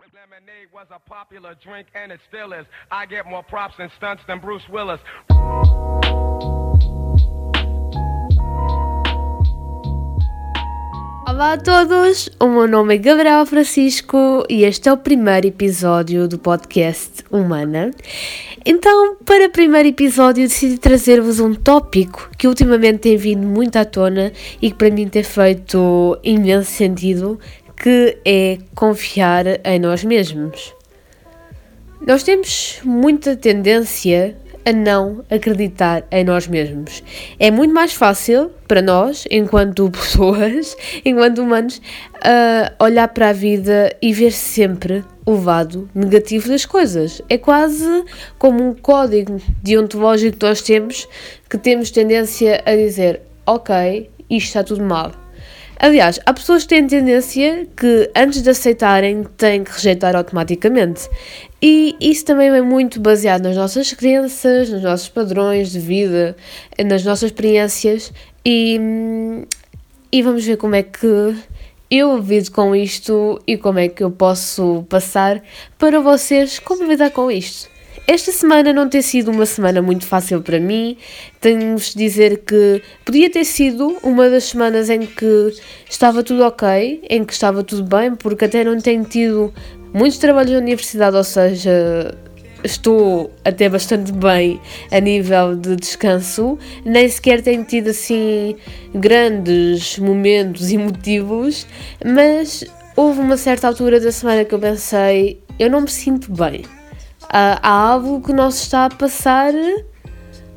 Lemonade was a popular drink and it still is. I get more props and stunts than Bruce Willis. Olá a todos, o meu nome é Gabriel Francisco e este é o primeiro episódio do podcast Humana. Então, para o primeiro episódio, decidi trazer-vos um tópico que ultimamente tem vindo muito à tona e que para mim tem feito imenso sentido, que é confiar em nós mesmos. Nós temos muita tendência a não acreditar em nós mesmos. É muito mais fácil para nós, enquanto pessoas, enquanto humanos, uh, olhar para a vida e ver sempre o lado negativo das coisas. É quase como um código deontológico que nós temos, que temos tendência a dizer: Ok, isto está tudo mal. Aliás, há pessoas que têm tendência que, antes de aceitarem, têm que rejeitar automaticamente. E isso também é muito baseado nas nossas crenças, nos nossos padrões de vida, nas nossas experiências. E, e vamos ver como é que eu lido com isto e como é que eu posso passar para vocês como lidar com isto. Esta semana não tem sido uma semana muito fácil para mim. Tenho-vos dizer que podia ter sido uma das semanas em que estava tudo ok, em que estava tudo bem, porque até não tenho tido muitos trabalhos na universidade, ou seja, estou até bastante bem a nível de descanso, nem sequer tenho tido assim grandes momentos emotivos, mas houve uma certa altura da semana que eu pensei, eu não me sinto bem há algo que se está a passar,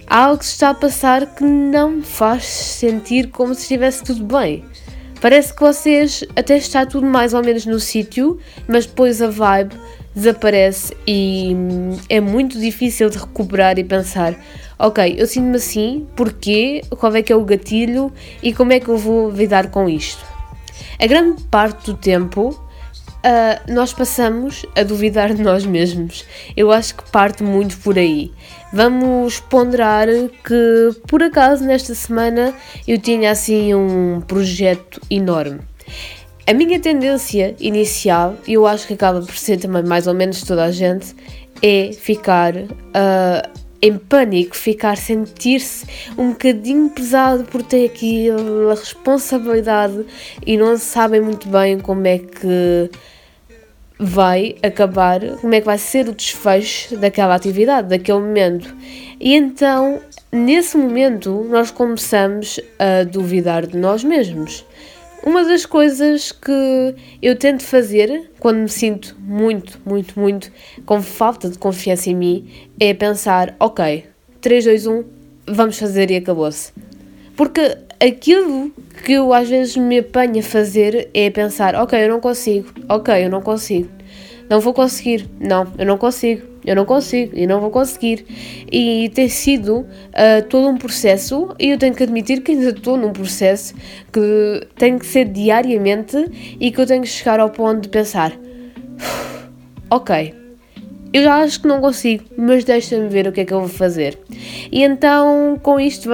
há algo que está a passar que não faz sentir como se estivesse tudo bem. Parece que vocês até está tudo mais ou menos no sítio, mas depois a vibe desaparece e hum, é muito difícil de recuperar e pensar, ok, eu sinto-me assim, porquê, qual é que é o gatilho e como é que eu vou lidar com isto. A grande parte do tempo uh, nós passamos a duvidar de nós mesmos. Eu acho que parte muito por aí. Vamos ponderar que, por acaso, nesta semana eu tinha assim um projeto enorme. A minha tendência inicial, e eu acho que acaba por ser também mais ou menos toda a gente, é ficar uh, em pânico, ficar, sentir-se um bocadinho pesado por ter aquela responsabilidade e não sabem muito bem como é que vai acabar, como é que vai ser o desfecho daquela atividade, daquele momento. E então, nesse momento, nós começamos a duvidar de nós mesmos. Uma das coisas que eu tento fazer quando me sinto muito, muito, muito com falta de confiança em mim é pensar: ok, 3, 2, 1, vamos fazer e acabou-se. Porque aquilo que eu às vezes me apanho a fazer é pensar: ok, eu não consigo, ok, eu não consigo, não vou conseguir, não, eu não consigo, eu não consigo e não vou conseguir. E tem sido uh, todo um processo, e eu tenho que admitir que ainda estou num processo que tem que ser diariamente e que eu tenho que chegar ao ponto de pensar: ok eu já acho que não consigo, mas deixa-me ver o que é que eu vou fazer. E então, com isto,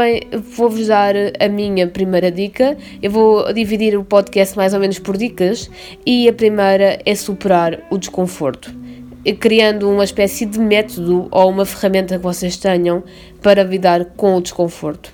vou-vos dar a minha primeira dica. Eu vou dividir o podcast mais ou menos por dicas, e a primeira é superar o desconforto criando uma espécie de método ou uma ferramenta que vocês tenham para lidar com o desconforto.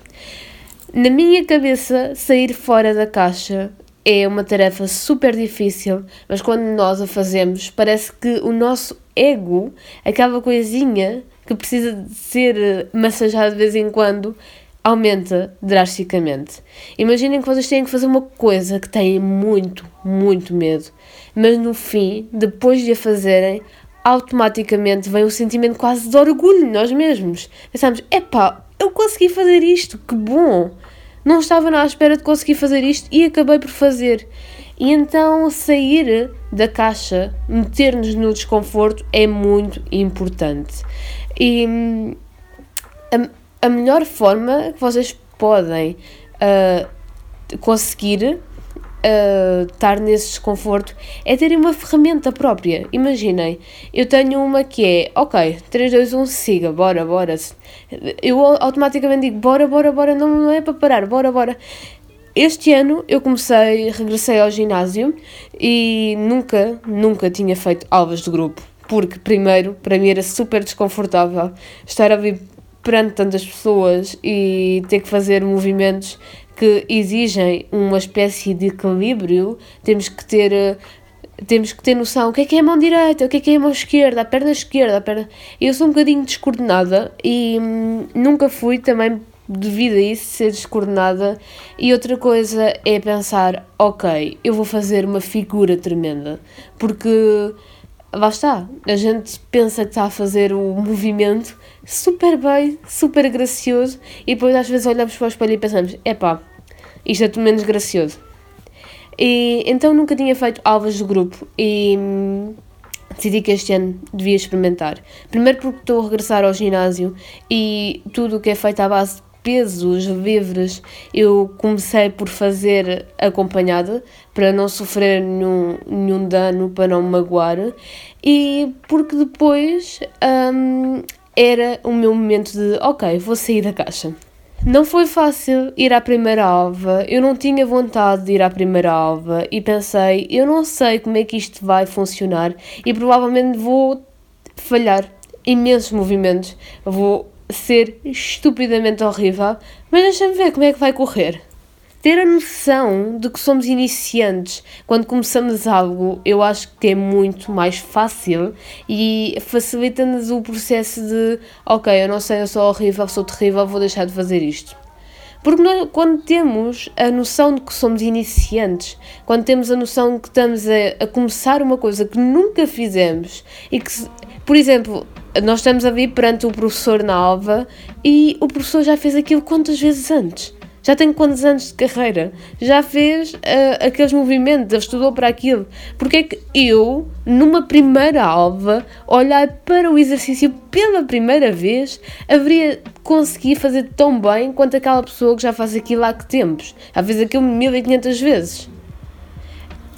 Na minha cabeça, sair fora da caixa é uma tarefa super difícil, mas quando nós a fazemos, parece que o nosso ego, aquela coisinha que precisa de ser massageada de vez em quando, aumenta drasticamente. Imaginem que vocês têm que fazer uma coisa que têm muito, muito medo, mas no fim, depois de a fazerem, automaticamente vem o sentimento quase de orgulho em nós mesmos. Pensamos, epá, eu consegui fazer isto, que bom! Não estava na espera de conseguir fazer isto e acabei por fazer. E então sair da caixa, meter-nos no desconforto é muito importante. E hum, a, a melhor forma que vocês podem uh, conseguir uh, estar nesse desconforto é terem uma ferramenta própria. Imaginem, eu tenho uma que é, ok, 3, 2, 1, siga, bora, bora. Eu automaticamente digo, bora, bora, bora, não, não é para parar, bora, bora. Este ano eu comecei, regressei ao ginásio e nunca, nunca tinha feito aulas de grupo. Porque, primeiro, para mim era super desconfortável estar a vir perante tantas pessoas e ter que fazer movimentos que exigem uma espécie de equilíbrio. Temos que ter temos que ter noção o que é que é a mão direita, o que é que é a mão esquerda, a perna esquerda, a perna... Eu sou um bocadinho descoordenada e hum, nunca fui também devido a isso ser descoordenada. E outra coisa é pensar, ok, eu vou fazer uma figura tremenda, porque lá está, a gente pensa que está a fazer o um movimento super bem, super gracioso, e depois às vezes olhamos para o espelho e pensamos, epá, isto é tudo menos gracioso. E então nunca tinha feito alvas de grupo e hum, decidi que este ano devia experimentar. Primeiro porque estou a regressar ao ginásio e tudo o que é feito à base de pesos livres eu comecei por fazer acompanhada para não sofrer nenhum, nenhum dano, para não me magoar e porque depois hum, era o meu momento de ok, vou sair da caixa. Não foi fácil ir à primeira alva, eu não tinha vontade de ir à primeira alva e pensei, eu não sei como é que isto vai funcionar e provavelmente vou falhar imensos movimentos, vou ser estupidamente horrível, mas deixa-me ver como é que vai correr. Ter a noção de que somos iniciantes quando começamos algo, eu acho que é muito mais fácil e facilita-nos o processo de ok, eu não sei, eu sou horrível, sou terrível, vou deixar de fazer isto. Porque nós, quando temos a noção de que somos iniciantes, quando temos a noção de que estamos a, a começar uma coisa que nunca fizemos e que, por exemplo, nós estamos a vir perante o professor na alva e o professor já fez aquilo quantas vezes antes? Já tem quantos anos de carreira? Já fez uh, aqueles movimentos, estudou para aquilo. Porque é que eu, numa primeira alva, olhar para o exercício pela primeira vez, haveria conseguido fazer tão bem quanto aquela pessoa que já faz aquilo há que tempos? Já fez aquilo 1500 vezes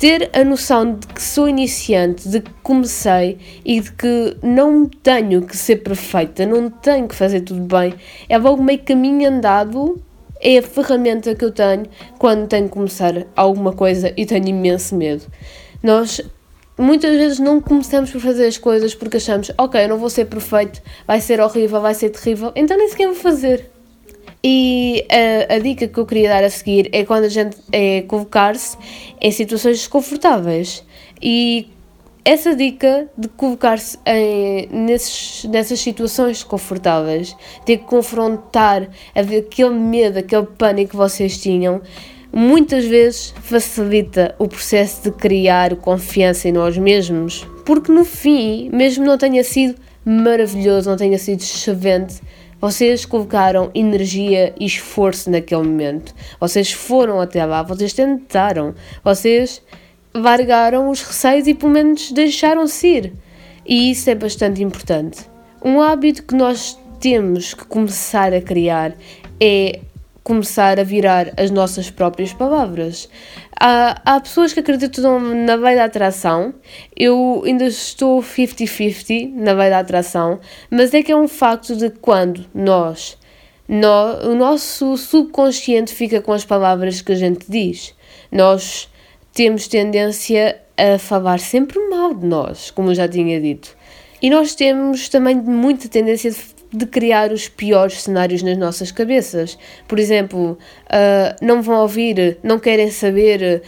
ter a noção de que sou iniciante, de que comecei e de que não tenho que ser perfeita, não tenho que fazer tudo bem, é logo meio caminho andado é a ferramenta que eu tenho quando tenho que começar alguma coisa e tenho imenso medo. Nós muitas vezes não começamos por fazer as coisas porque achamos, ok, eu não vou ser perfeito, vai ser horrível, vai ser terrível, então nem sequer vou fazer. E a, a dica que eu queria dar a seguir é quando a gente é colocar-se em situações desconfortáveis. E essa dica de colocar-se nessas situações desconfortáveis, ter que confrontar aquele medo, aquele pânico que vocês tinham, muitas vezes facilita o processo de criar confiança em nós mesmos. Porque no fim, mesmo não tenha sido maravilhoso, não tenha sido excelente, vocês colocaram energia e esforço naquele momento. Vocês foram até lá, vocês tentaram, vocês largaram os receios e pelo menos deixaram-se ir. E isso é bastante importante. Um hábito que nós temos que começar a criar é começar a virar as nossas próprias palavras. Há, há pessoas que acreditam na lei da atração, eu ainda estou 50-50 na lei da atração, mas é que é um facto de quando nós, o nosso subconsciente fica com as palavras que a gente diz. Nós temos tendência a falar sempre mal de nós, como eu já tinha dito. E nós temos também muita tendência de, de criar os piores cenários nas nossas cabeças. Por exemplo, uh, não vão ouvir, não querem saber,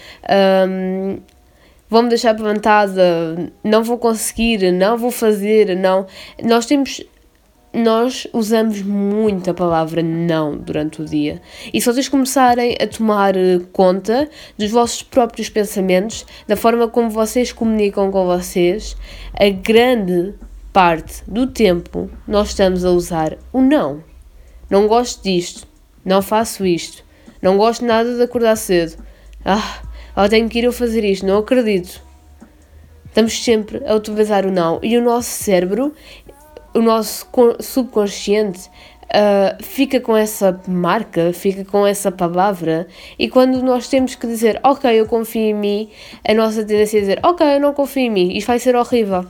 um, vão me deixar levantada, não vou conseguir, não vou fazer, não. Nós temos nós usamos muito a palavra não durante o dia. E se vocês começarem a tomar conta dos vossos próprios pensamentos, da forma como vocês comunicam com vocês, a grande parte do tempo nós estamos a usar o não. Não gosto disto, não faço isto, não gosto nada de acordar cedo. Ah, eu tenho que ir a fazer isto, não acredito. Estamos sempre a utilizar o não e o nosso cérebro o nosso subconsciente uh, fica com essa marca, fica com essa palavra, e quando nós temos que dizer, ok, eu confio em mim, a nossa tendência é dizer, ok, eu não confio em mim, isto vai ser horrível.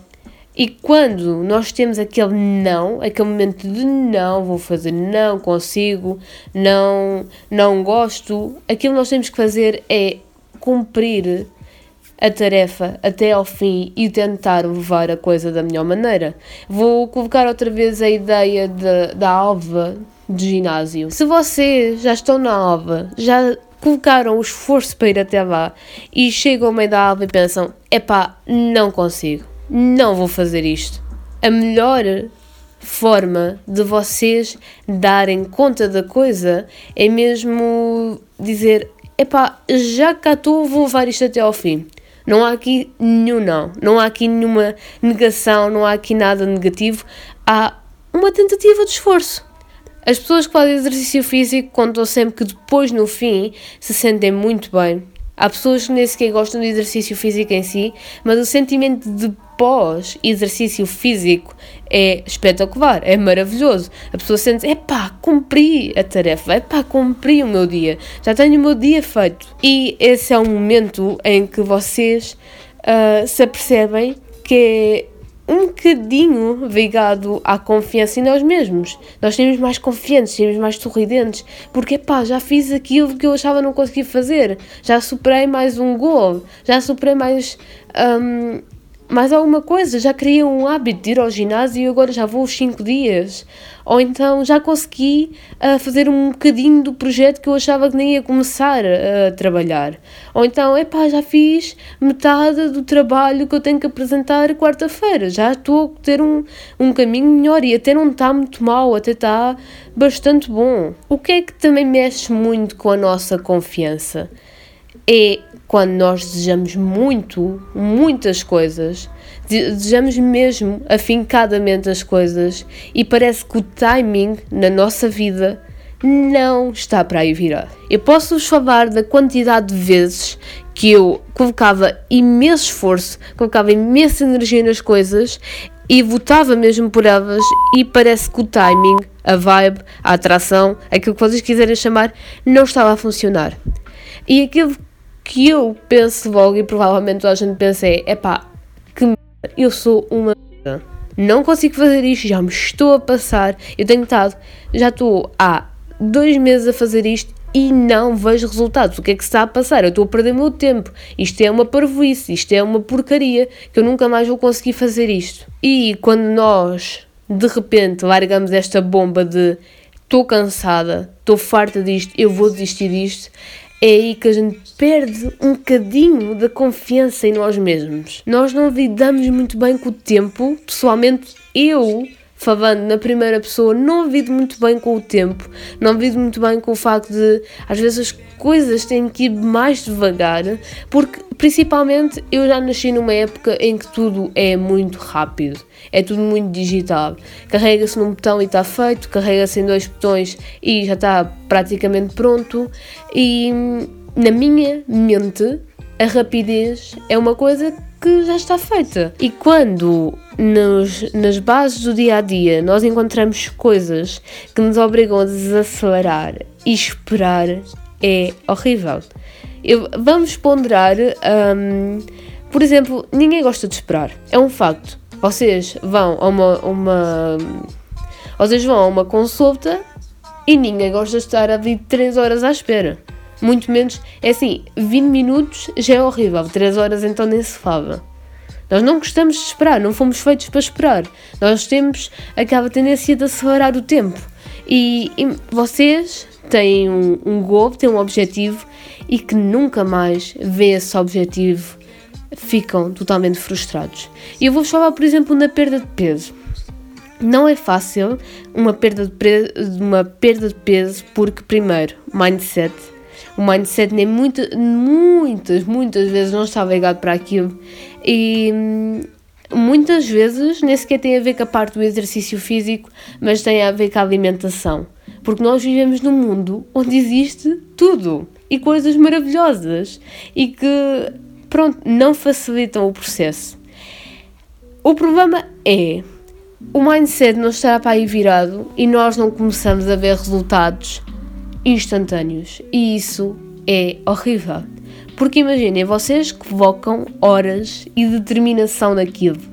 E quando nós temos aquele não, aquele momento de não vou fazer, não consigo, não, não gosto, aquilo que nós temos que fazer é cumprir a tarefa até ao fim e tentar levar a coisa da melhor maneira. Vou colocar outra vez a ideia de, da alva de ginásio. Se vocês já estão na alva, já colocaram o esforço para ir até lá e chegam ao meio da alva e pensam: epá, não consigo não vou fazer isto. A melhor forma de vocês darem conta da coisa é mesmo dizer: epá, já cá estou, vou levar isto até ao fim. Não há aqui nenhum não, não há aqui nenhuma negação, não há aqui nada negativo, há uma tentativa de esforço. As pessoas que fazem exercício físico contam sempre que depois, no fim, se sentem muito bem. Há pessoas que nem sequer gostam do exercício físico em si, mas o sentimento de pós-exercício físico é espetacular, é maravilhoso. A pessoa sente, epá, cumpri a tarefa, epá, cumpri o meu dia, já tenho o meu dia feito. E esse é o momento em que vocês uh, se apercebem que um bocadinho ligado à confiança em nós mesmos. Nós temos mais confiantes, temos mais sorridentes, porque pá, já fiz aquilo que eu achava não conseguir fazer, já superei mais um gol, já superei mais um, mais alguma coisa, já criei um hábito de ir ao ginásio e agora já vou os 5 dias. Ou então já consegui uh, fazer um bocadinho do projeto que eu achava que nem ia começar a trabalhar. Ou então, epá, já fiz metade do trabalho que eu tenho que apresentar quarta-feira. Já estou a ter um, um caminho melhor e até não está muito mal, até está bastante bom. O que é que também mexe muito com a nossa confiança? É quando nós desejamos muito, muitas coisas, desejamos mesmo afincadamente as coisas e parece que o timing na nossa vida não está para aí virar. Eu posso vos falar da quantidade de vezes que eu colocava imenso esforço, colocava imensa energia nas coisas e votava mesmo por elas e parece que o timing, a vibe, a atração, aquilo que vocês quiserem chamar, não estava a funcionar. E aquilo que eu penso logo e provavelmente toda a gente pensa é: epá, que merda, eu sou uma merda. Não consigo fazer isto, já me estou a passar. Eu tenho estado, já estou há dois meses a fazer isto e não vejo resultados. O que é que se está a passar? Eu estou a perder o meu tempo. Isto é uma parvoíce, isto é uma porcaria, que eu nunca mais vou conseguir fazer isto. E quando nós, de repente, largamos esta bomba de estou cansada, estou farta disto, eu vou desistir disto, é aí que a gente perde um bocadinho da confiança em nós mesmos. Nós não lidamos muito bem com o tempo. Pessoalmente, eu, falando na primeira pessoa, não lido muito bem com o tempo. Não lido muito bem com o facto de, às vezes, as coisas têm que ir mais devagar, porque principalmente eu já nasci numa época em que tudo é muito rápido, é tudo muito digital. Carrega-se num botão e está feito, carrega-se em dois botões e já está praticamente pronto. E na minha mente, a rapidez é uma coisa que já está feita. E quando nos, nas bases do dia a dia nós encontramos coisas que nos obrigam a desacelerar e esperar, é horrível. Eu, vamos ponderar, um, por exemplo, ninguém gosta de esperar. É um facto. Vocês vão a uma, uma vocês vão a uma consulta e ninguém gosta de estar ali 3 horas à espera. Muito menos, é assim, 20 minutos já é horrível, 3 horas então nem se fala. Nós não gostamos de esperar, não fomos feitos para esperar. Nós temos aquela tendência de acelerar o tempo. E, e vocês têm um, um gol, têm um objetivo e que nunca mais vê esse objetivo, ficam totalmente frustrados. E eu vou-vos falar, por exemplo, na perda de peso. Não é fácil uma perda de, uma perda de peso porque, primeiro, mindset. O mindset nem muito, muitas, muitas vezes não está ligado para aquilo e hum, muitas vezes nem sequer tem a ver com a parte do exercício físico, mas tem a ver com a alimentação. Porque nós vivemos num mundo onde existe tudo e coisas maravilhosas e que, pronto, não facilitam o processo. O problema é o mindset não está para aí virado e nós não começamos a ver resultados instantâneos. E isso é horrível. Porque imaginem, vocês colocam horas e determinação naquilo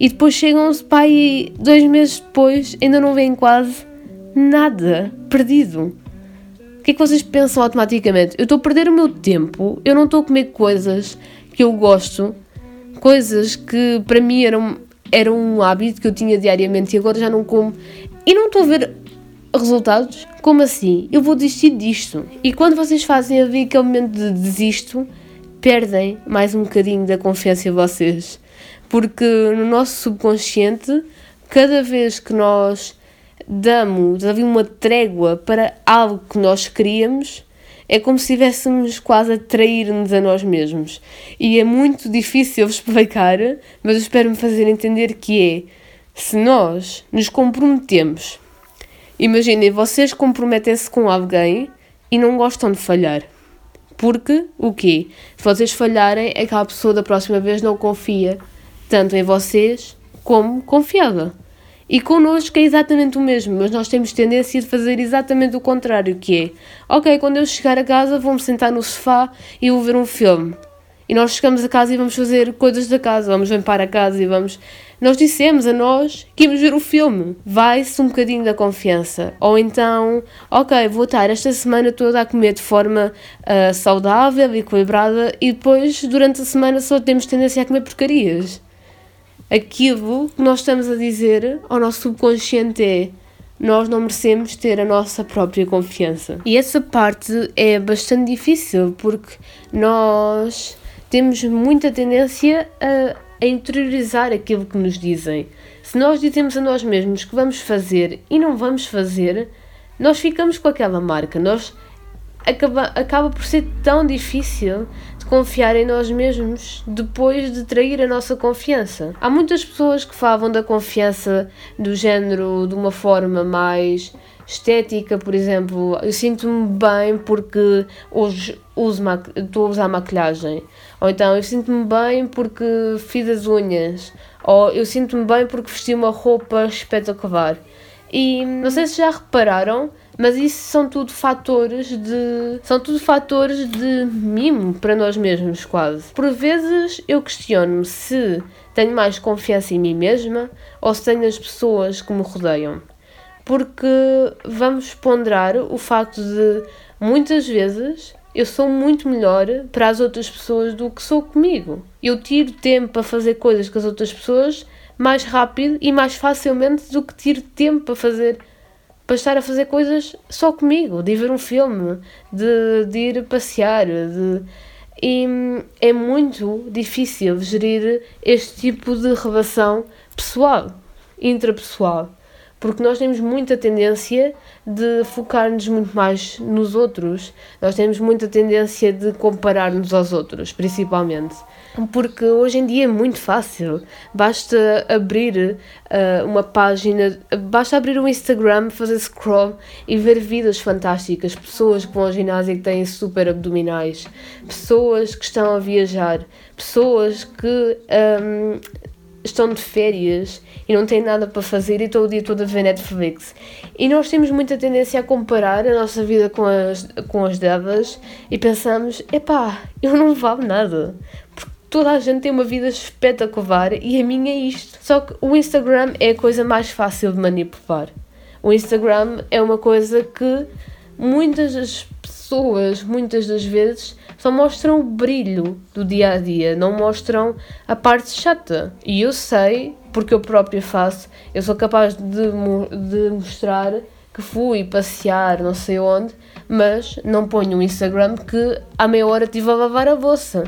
e depois chegam-se para aí dois meses depois, ainda não veem quase nada perdido. O que é que vocês pensam automaticamente? Eu estou a perder o meu tempo, eu não estou a comer coisas que eu gosto, coisas que para mim eram, eram um hábito que eu tinha diariamente e agora já não como, e não estou a ver resultados? Como assim? Eu vou desistir disto. E quando vocês fazem ali aquele momento de desisto, perdem mais um bocadinho da confiança em vocês. Porque no nosso subconsciente, cada vez que nós damos ali uma trégua para algo que nós queríamos, é como se estivéssemos quase a trair-nos a nós mesmos. E é muito difícil explicar, mas eu espero me fazer entender que é se nós nos comprometemos Imaginem, vocês comprometem-se com alguém e não gostam de falhar. Porque o quê? Se vocês falharem, aquela pessoa da próxima vez não confia tanto em vocês como confiava. E connosco é exatamente o mesmo, mas nós temos tendência de fazer exatamente o contrário, que é, ok, quando eu chegar a casa vou-me sentar no sofá e vou ver um filme. E nós chegamos a casa e vamos fazer coisas da casa, vamos limpar a casa e vamos nós dissemos a nós que íamos ver o filme. Vai-se um bocadinho da confiança. Ou então, ok, vou estar esta semana toda a comer de forma uh, saudável, equilibrada, e depois, durante a semana, só temos tendência a comer porcarias. Aquilo que nós estamos a dizer ao nosso subconsciente é nós não merecemos ter a nossa própria confiança. E essa parte é bastante difícil porque nós temos muita tendência a a interiorizar aquilo que nos dizem. Se nós dizemos a nós mesmos que vamos fazer e não vamos fazer, nós ficamos com aquela marca. Nós acaba, acaba por ser tão difícil de confiar em nós mesmos depois de trair a nossa confiança. Há muitas pessoas que falam da confiança do género de uma forma mais estética, por exemplo, eu sinto-me bem porque hoje uso estou a usar maquilhagem. Ou então eu sinto-me bem porque fiz as unhas. Ou eu sinto-me bem porque vesti uma roupa espetacular. E não sei se já repararam, mas isso são tudo fatores de. são tudo fatores de mimo para nós mesmos, quase. Por vezes eu questiono-me se tenho mais confiança em mim mesma ou se tenho as pessoas que me rodeiam porque vamos ponderar o facto de muitas vezes eu sou muito melhor para as outras pessoas do que sou comigo. Eu tiro tempo para fazer coisas com as outras pessoas mais rápido e mais facilmente do que tiro tempo para fazer para estar a fazer coisas só comigo, de ir ver um filme, de, de ir passear, de e é muito difícil gerir este tipo de relação pessoal, intrapessoal porque nós temos muita tendência de focar-nos muito mais nos outros, nós temos muita tendência de comparar-nos aos outros, principalmente. Porque hoje em dia é muito fácil, basta abrir uh, uma página, basta abrir o Instagram, fazer scroll e ver vidas fantásticas, pessoas que vão ao ginásio e que têm super abdominais, pessoas que estão a viajar, pessoas que um, estão de férias e não têm nada para fazer e estão o dia todo a ver Netflix. E nós temos muita tendência a comparar a nossa vida com as, com as delas e pensamos: epá, eu não valo nada. Porque toda a gente tem uma vida espetacular e a minha é isto. Só que o Instagram é a coisa mais fácil de manipular. O Instagram é uma coisa que muitas das pessoas, muitas das vezes, só mostram o brilho do dia a dia, não mostram a parte chata. E eu sei, porque eu própria faço, eu sou capaz de, de mostrar que fui passear não sei onde, mas não ponho no Instagram que à meia hora estive a lavar a bolsa.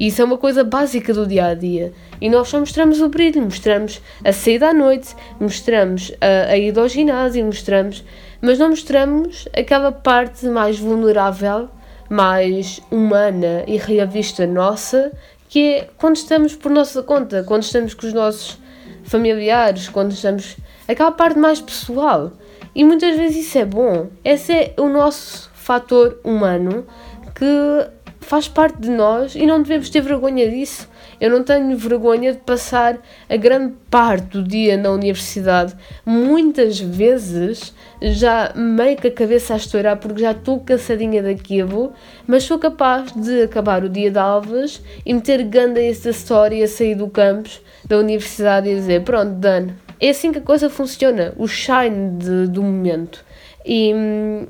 Isso é uma coisa básica do dia a dia. E nós só mostramos o brilho, mostramos a saída à noite, mostramos a, a ida ao ginásio, mostramos, mas não mostramos aquela parte mais vulnerável mais humana e realista nossa, que é quando estamos por nossa conta, quando estamos com os nossos familiares, quando estamos. aquela parte mais pessoal. E muitas vezes isso é bom. Esse é o nosso fator humano que faz parte de nós e não devemos ter vergonha disso. Eu não tenho vergonha de passar a grande parte do dia na universidade. Muitas vezes já meio que a cabeça a estourar porque já estou cansadinha daquilo, mas sou capaz de acabar o dia de alvas e meter ganda essa história a sair do campus da universidade e dizer: Pronto, Dan, é assim que a coisa funciona, o shine de, do momento. E hum,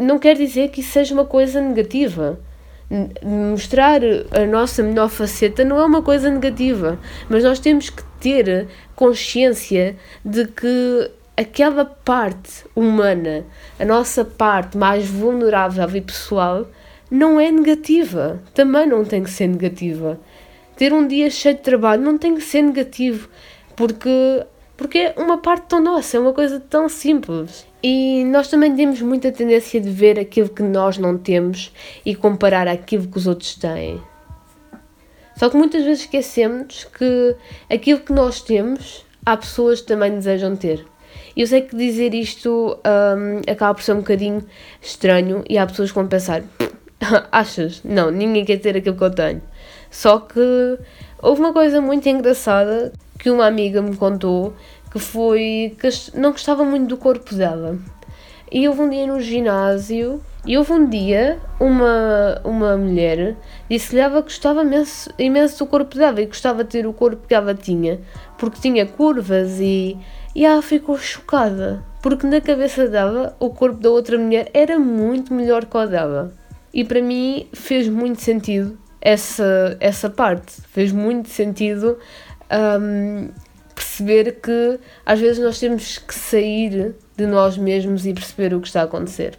não quer dizer que isso seja uma coisa negativa mostrar a nossa melhor faceta não é uma coisa negativa, mas nós temos que ter consciência de que aquela parte humana, a nossa parte mais vulnerável e pessoal, não é negativa. Também não tem que ser negativa. Ter um dia cheio de trabalho não tem que ser negativo, porque porque é uma parte tão nossa, é uma coisa tão simples. E nós também temos muita tendência de ver aquilo que nós não temos e comparar aquilo que os outros têm. Só que muitas vezes esquecemos que aquilo que nós temos, há pessoas que também desejam ter. E eu sei que dizer isto um, acaba por ser um bocadinho estranho e há pessoas que vão pensar: achas? Não, ninguém quer ter aquilo que eu tenho. Só que houve uma coisa muito engraçada que uma amiga me contou que foi que não gostava muito do corpo dela. E houve um dia no ginásio e houve um dia uma, uma mulher disse-lhe que gostava imenso, imenso do corpo dela e gostava de ter o corpo que ela tinha, porque tinha curvas e, e ela ficou chocada, porque na cabeça dela o corpo da outra mulher era muito melhor que o dela. E para mim fez muito sentido essa, essa parte, fez muito sentido um, perceber que às vezes nós temos que sair de nós mesmos e perceber o que está a acontecer.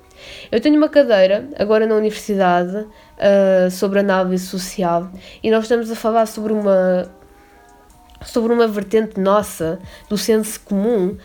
Eu tenho uma cadeira, agora na universidade, uh, sobre análise social e nós estamos a falar sobre uma, sobre uma vertente nossa do senso comum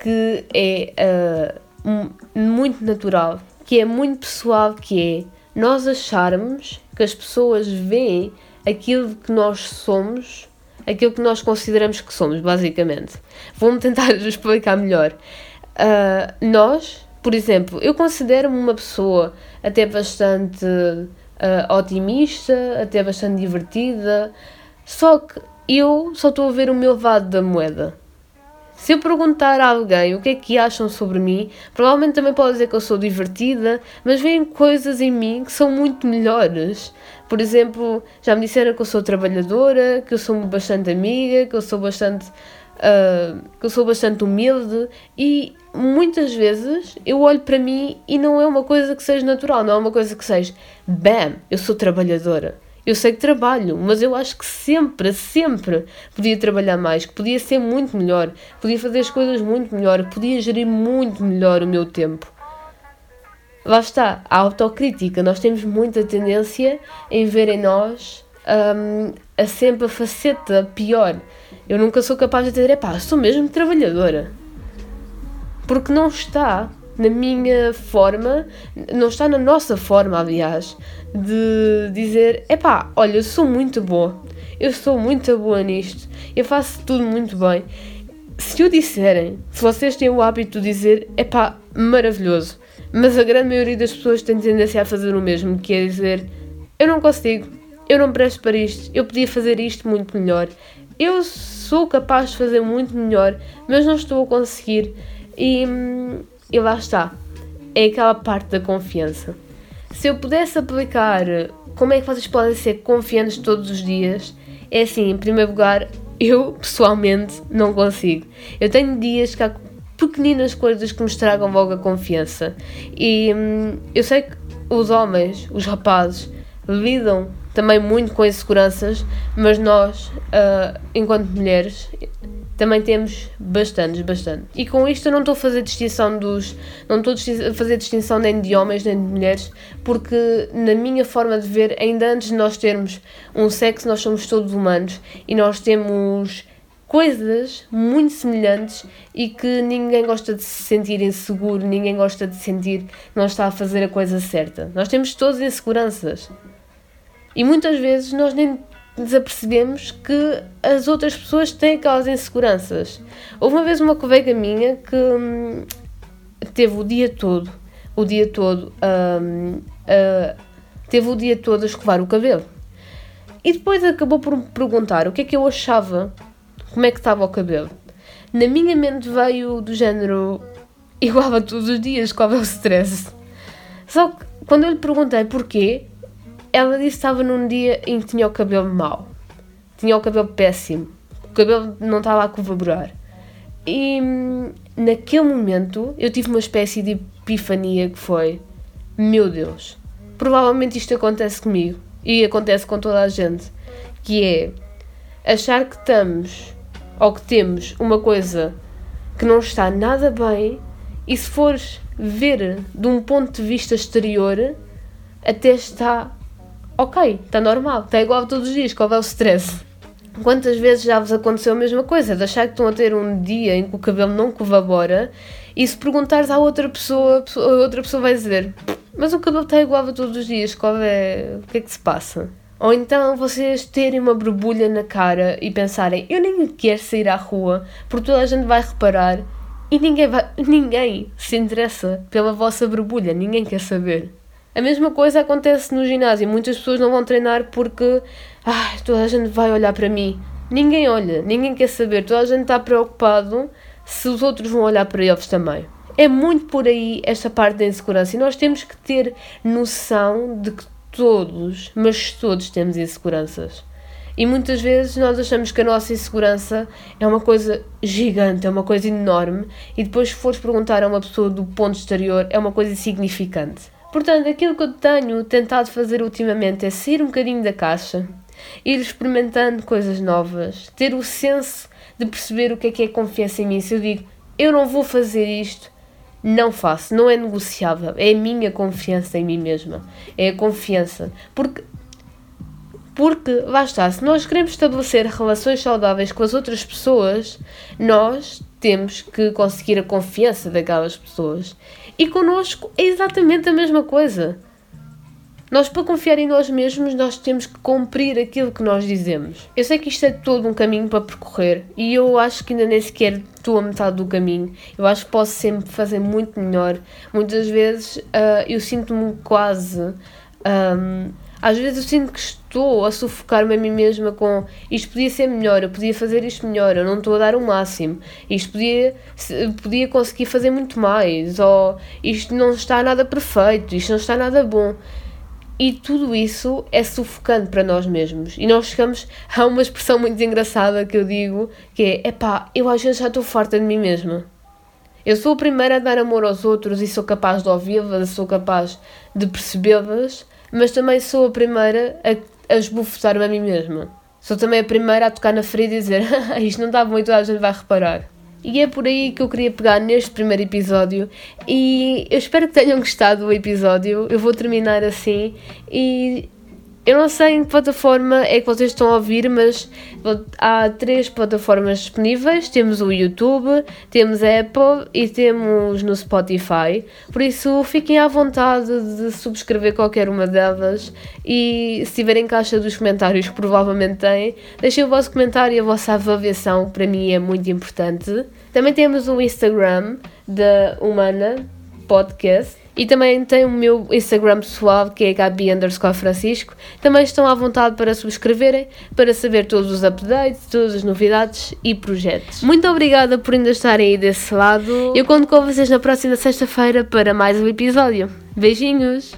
que é uh, muito natural, que é muito pessoal, que é nós acharmos que as pessoas veem aquilo que nós somos aquilo que nós consideramos que somos, basicamente. Vou-me tentar explicar melhor. Uh, nós, por exemplo, eu considero-me uma pessoa até bastante uh, otimista, até bastante divertida, só que eu só estou a ver o meu lado da moeda. Se eu perguntar a alguém o que é que acham sobre mim, provavelmente também pode dizer que eu sou divertida, mas veem coisas em mim que são muito melhores. Por exemplo, já me disseram que eu sou trabalhadora, que eu sou bastante amiga, que eu sou bastante, uh, que eu sou bastante humilde e muitas vezes eu olho para mim e não é uma coisa que seja natural, não é uma coisa que seja bam, eu sou trabalhadora. Eu sei que trabalho, mas eu acho que sempre, sempre podia trabalhar mais, que podia ser muito melhor, podia fazer as coisas muito melhor, podia gerir muito melhor o meu tempo. Lá está, a autocrítica. Nós temos muita tendência em ver em nós um, a sempre a faceta pior. Eu nunca sou capaz de dizer, pá, sou mesmo trabalhadora. Porque não está na minha forma, não está na nossa forma, aliás, de dizer: epá, olha, eu sou muito boa, eu sou muito boa nisto, eu faço tudo muito bem. Se o disserem, se vocês têm o hábito de dizer: epá, maravilhoso, mas a grande maioria das pessoas tem tendência a fazer o mesmo, que é dizer: eu não consigo, eu não presto para isto, eu podia fazer isto muito melhor, eu sou capaz de fazer muito melhor, mas não estou a conseguir. E, e lá está. É aquela parte da confiança. Se eu pudesse aplicar como é que vocês podem ser confiantes todos os dias, é assim, em primeiro lugar, eu pessoalmente não consigo. Eu tenho dias que há pequeninas coisas que me estragam logo a confiança. E hum, eu sei que os homens, os rapazes, lidam também muito com inseguranças, mas nós, uh, enquanto mulheres, também temos bastantes, bastante. E com isto eu não estou a fazer distinção dos. não estou a fazer distinção nem de homens nem de mulheres, porque na minha forma de ver, ainda antes de nós termos um sexo, nós somos todos humanos e nós temos coisas muito semelhantes e que ninguém gosta de se sentir inseguro, ninguém gosta de sentir que não está a fazer a coisa certa. Nós temos todas inseguranças. E muitas vezes nós nem desapercebemos que as outras pessoas têm aquelas inseguranças. Houve uma vez uma colega minha que hum, teve o dia todo, o dia todo, hum, uh, teve o dia todo a escovar o cabelo. E depois acabou por me perguntar o que é que eu achava, como é que estava o cabelo. Na minha mente veio do género igual a todos os dias, qual é o stress. Só que quando eu lhe perguntei porquê, ela disse que estava num dia em que tinha o cabelo mau. Tinha o cabelo péssimo. O cabelo não estava a colaborar. E hum, naquele momento eu tive uma espécie de epifania que foi: Meu Deus, provavelmente isto acontece comigo e acontece com toda a gente. Que é achar que estamos ou que temos uma coisa que não está nada bem e se fores ver de um ponto de vista exterior, até está ok, está normal, está igual todos os dias, qual é o stress? Quantas vezes já vos aconteceu a mesma coisa, de achar que estão a ter um dia em que o cabelo não colabora e se perguntares à outra pessoa, a outra pessoa vai dizer mas o cabelo está igual a todos os dias, qual é, o que é que se passa? Ou então vocês terem uma borbulha na cara e pensarem eu nem quero sair à rua porque toda a gente vai reparar e ninguém, vai, ninguém se interessa pela vossa borbulha, ninguém quer saber. A mesma coisa acontece no ginásio. Muitas pessoas não vão treinar porque ah, toda a gente vai olhar para mim. Ninguém olha, ninguém quer saber. Toda a gente está preocupado se os outros vão olhar para eles também. É muito por aí esta parte da insegurança e nós temos que ter noção de que todos, mas todos temos inseguranças. E muitas vezes nós achamos que a nossa insegurança é uma coisa gigante, é uma coisa enorme, e depois, se fores perguntar a uma pessoa do ponto exterior, é uma coisa insignificante. Portanto, aquilo que eu tenho tentado fazer ultimamente é sair um bocadinho da caixa, ir experimentando coisas novas, ter o senso de perceber o que é que é confiança em mim. Se eu digo, eu não vou fazer isto, não faço, não é negociável. É a minha confiança em mim mesma. É a confiança. Porque porque, lá está, se nós queremos estabelecer relações saudáveis com as outras pessoas, nós temos que conseguir a confiança daquelas pessoas. E connosco é exatamente a mesma coisa. Nós, para confiar em nós mesmos, nós temos que cumprir aquilo que nós dizemos. Eu sei que isto é todo um caminho para percorrer e eu acho que ainda nem sequer estou a metade do caminho. Eu acho que posso sempre fazer muito melhor. Muitas vezes uh, eu sinto-me quase. Um, às vezes eu sinto que estou a sufocar-me a mim mesma com isto podia ser melhor, eu podia fazer isto melhor, eu não estou a dar o máximo, isto podia, podia conseguir fazer muito mais, ou isto não está nada perfeito, isto não está nada bom. E tudo isso é sufocante para nós mesmos. E nós chegamos a uma expressão muito engraçada que eu digo, que é, epá, eu às vezes já estou farta de mim mesma. Eu sou a primeira a dar amor aos outros e sou capaz de ouvi-las, sou capaz de percebê-las, mas também sou a primeira a, a esbofetar-me a mim mesma. Sou também a primeira a tocar na ferida e dizer isto não está bom e toda a gente vai reparar. E é por aí que eu queria pegar neste primeiro episódio e eu espero que tenham gostado do episódio. Eu vou terminar assim e eu não sei em que plataforma é que vocês estão a ouvir, mas há três plataformas disponíveis. Temos o YouTube, temos a Apple e temos no Spotify. Por isso, fiquem à vontade de subscrever qualquer uma delas. E se tiverem caixa dos comentários, que provavelmente têm, deixem o vosso comentário e a vossa avaliação, para mim é muito importante. Também temos o Instagram da Humana Podcast e também tem o meu Instagram pessoal, que é Gabi underscore Francisco. Também estão à vontade para subscreverem, para saber todos os updates, todas as novidades e projetos. Muito obrigada por ainda estarem aí desse lado. Eu conto com vocês na próxima sexta-feira para mais um episódio. Beijinhos!